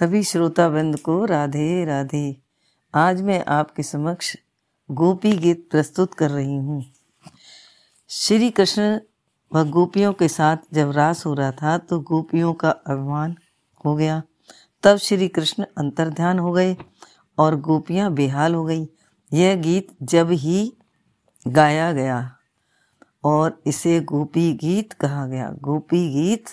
सभी श्रोताबंद को राधे राधे। आज मैं आपके समक्ष गोपी गीत प्रस्तुत कर रही हूँ। श्री कृष्ण व गोपियों के साथ जब रास हो रहा था तो गोपियों का अभिमान हो गया। तब श्री कृष्ण अंतर्ध्यान हो गए और गोपियाँ बेहाल हो गई। यह गीत जब ही गाया गया और इसे गोपी गीत कहा गया। गोपी गीत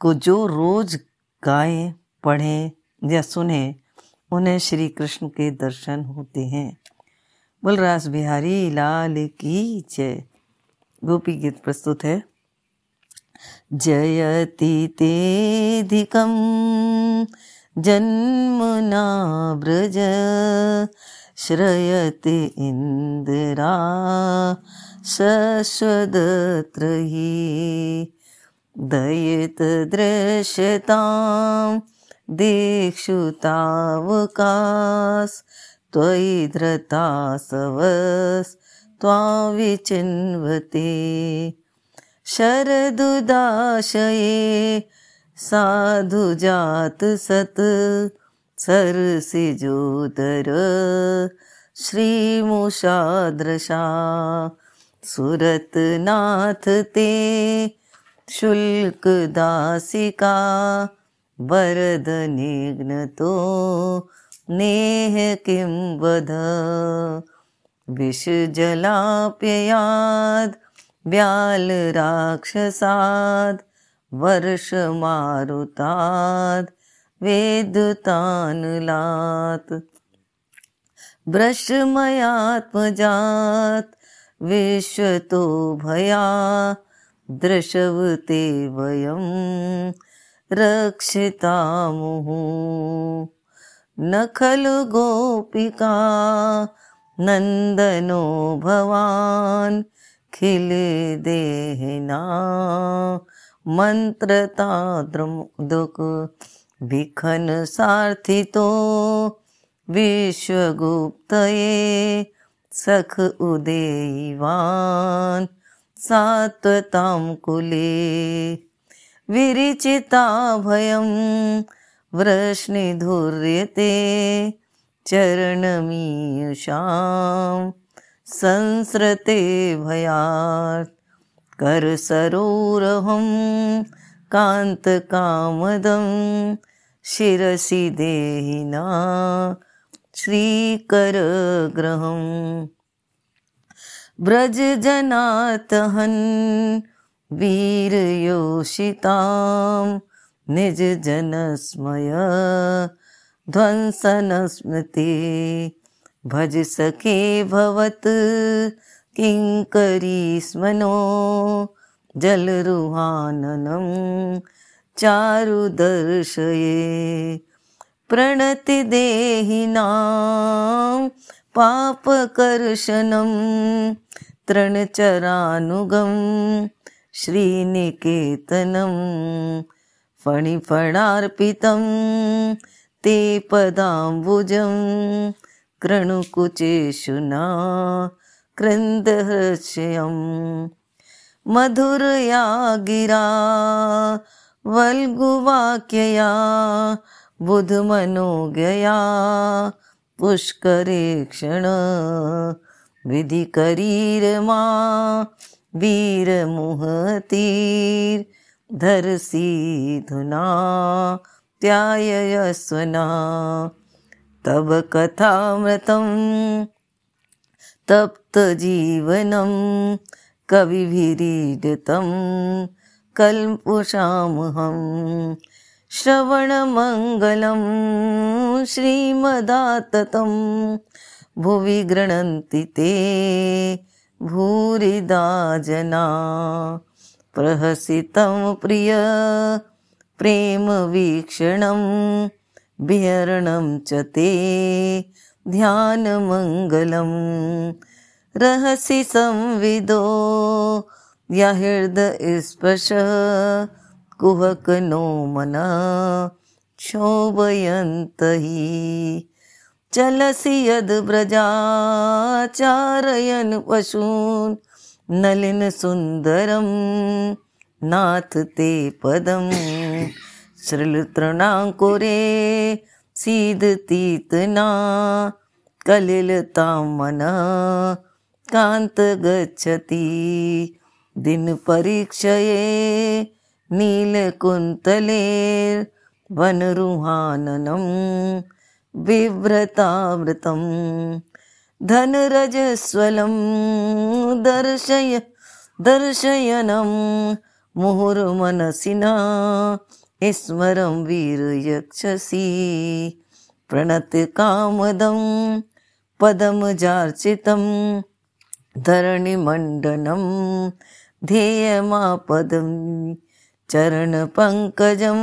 को जो रोज गाएँ, पढ़ें या सुने, उन्हें श्री कृष्ण के दर्शन होते हैं। बलरास बिहारी, लाल की जय। गोपी गीत प्रस्तुत है। जयति तेधिकं जन्मना ब्रज, श्रयति इन्द्रा शश्वदत्रही दयितदृश्यताम् दीक्षुतावकाश त्वयि धृतासवस् त्वां विचिन्वते। शरदुदाशये साधुजात सत् सरसिजोदर श्रीमुषादृशा सुरतनाथ ते शुल्कदासिका वरदनिघ्नतो नेह किं वद विषजलाप्ययाद् व्यालराक्षसाद् वर्षमारुताद् वेदुतानुलात् विश्वतो भया दृशवते वयं रक्षितामुः। न खलु गोपिका नन्दनो भवान् खिले देहिना मन्त्रताद्रुदुक् विखन सार्थितो विश्वगुप्तये सख उदेवान् सात्वतां कुले विरिचिता भयं वृष्णिधुर्यते चरणमीयुषां संसृते भयात् करसरोरहं कान्तकामदं शिरसि देहिना श्रीकरग्रहम् व्रजजनातहन् वीरयोषितां निजजनस्मय ध्वंसनस्मृति भज सखे भवत् किङ्करी स्मनो जलरुहाननं चारुदर्शये प्रणतिदेहिनां पापकर्शनं तृणचरानुगं श्रीनिकेतनं फणिफणार्पितं ते पदाम्बुजं कृणुकुचेषुना कृन्दहृष्यं मधुरया गिरा वल्गुवाक्यया बुधमनोज्ञया पुष्करेक्षण विधिकरीरमा वीरमुहतीर्धरसीधुना त्याययस्वना तव कथामृतं तप्तजीवनं कविभिरीडितं कल्पुषामहं श्रवणमङ्गलं श्रीमदाततं भुवि गृह्णन्ति ते भूरिदा जना प्रहसितं प्रिय प्रेमवीक्षणं विहरणं च ते ध्यानमङ्गलं रहसि संविदो या हृदयस्पर्श कुहकनो मना क्षोभयन्त हि चलसि यद्व्रजाचारयन् पशून् नलिनसुन्दरं नाथ ते पदं श्रीलतृणाङ्कुरे सीदतीतना कलिलतां मनः कान्त गच्छति। दिनपरीक्षये नीलकुन्तलेर्वनरुहाननं बिभ्रतावृतं धनरजस्वलं दर्शय दर्शयनं मुहुर्मनसिना स्मरं वीरयक्षसि प्रणतकामदं पदमजार्चितं धरणिमण्डनं ध्येयमापदं चरणपङ्कजं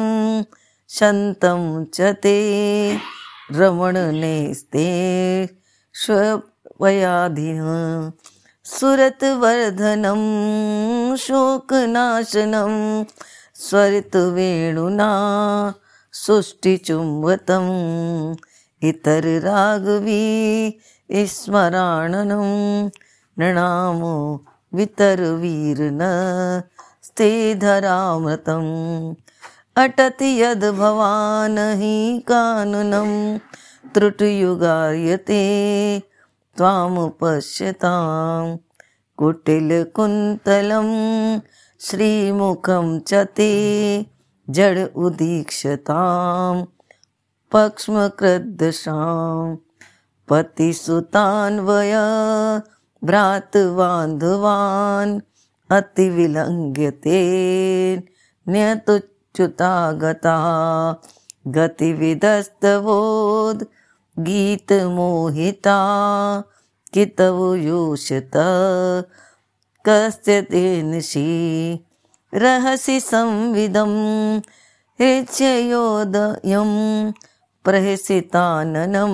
शन्तं च ते रमणनेस्ते स्वयाधिः सुरतवर्धनं शोकनाशनं स्वरितवेणुना सुष्टिचुम्बतम् इतरराघवी स्मराणनं नृणामो वितरवीर्न स्तेधरामृतम् अटति यद्भवान् हि काननं त्रुटियुगायते त्वामुपश्यतां कुटिलकुन्तलं श्रीमुखं च ते जड उदीक्षतां पक्ष्मकृद्दशां पतिसुतान्वय भ्रातबान्धवान् अतिविलङ्घ्यते न्यतुच्युता गता। गतिविधस्तवोद् गीतमोहिता कितवयोषत कस्य तेनसि रहसि संविदं हृच्ययोदयं प्रहसिताननं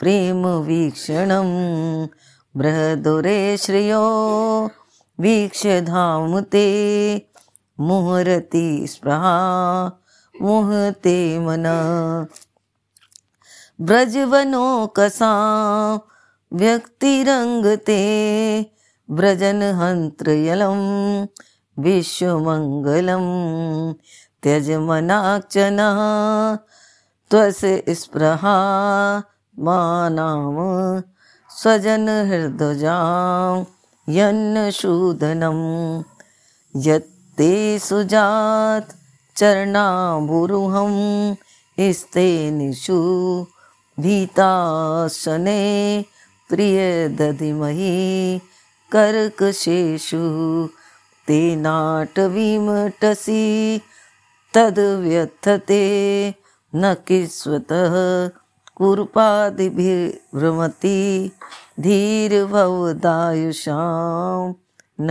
प्रेमवीक्षणं बृहदुरे श्रियो। वीक्ष्य धामुते मुहरति स्पृहा मुहते मना। ब्रजवनो कसा व्यक्तिरङ्गते व्रजनहन्त्रयलं विश्वमङ्गलं त्यज मनाक्षना स्पृहा, मा नाम स्वजनहृदजां यन्नशूदनं यत् यत्ते सुजात् चरणाबुरुहं स्तेनिषु भीताशने प्रियदधिमहि कर्कशेषु तेनाटविमटसि तद्व्यथते न किस्वतः कुर्पादिभिर्भ्रमति धीर्भवदायुषां न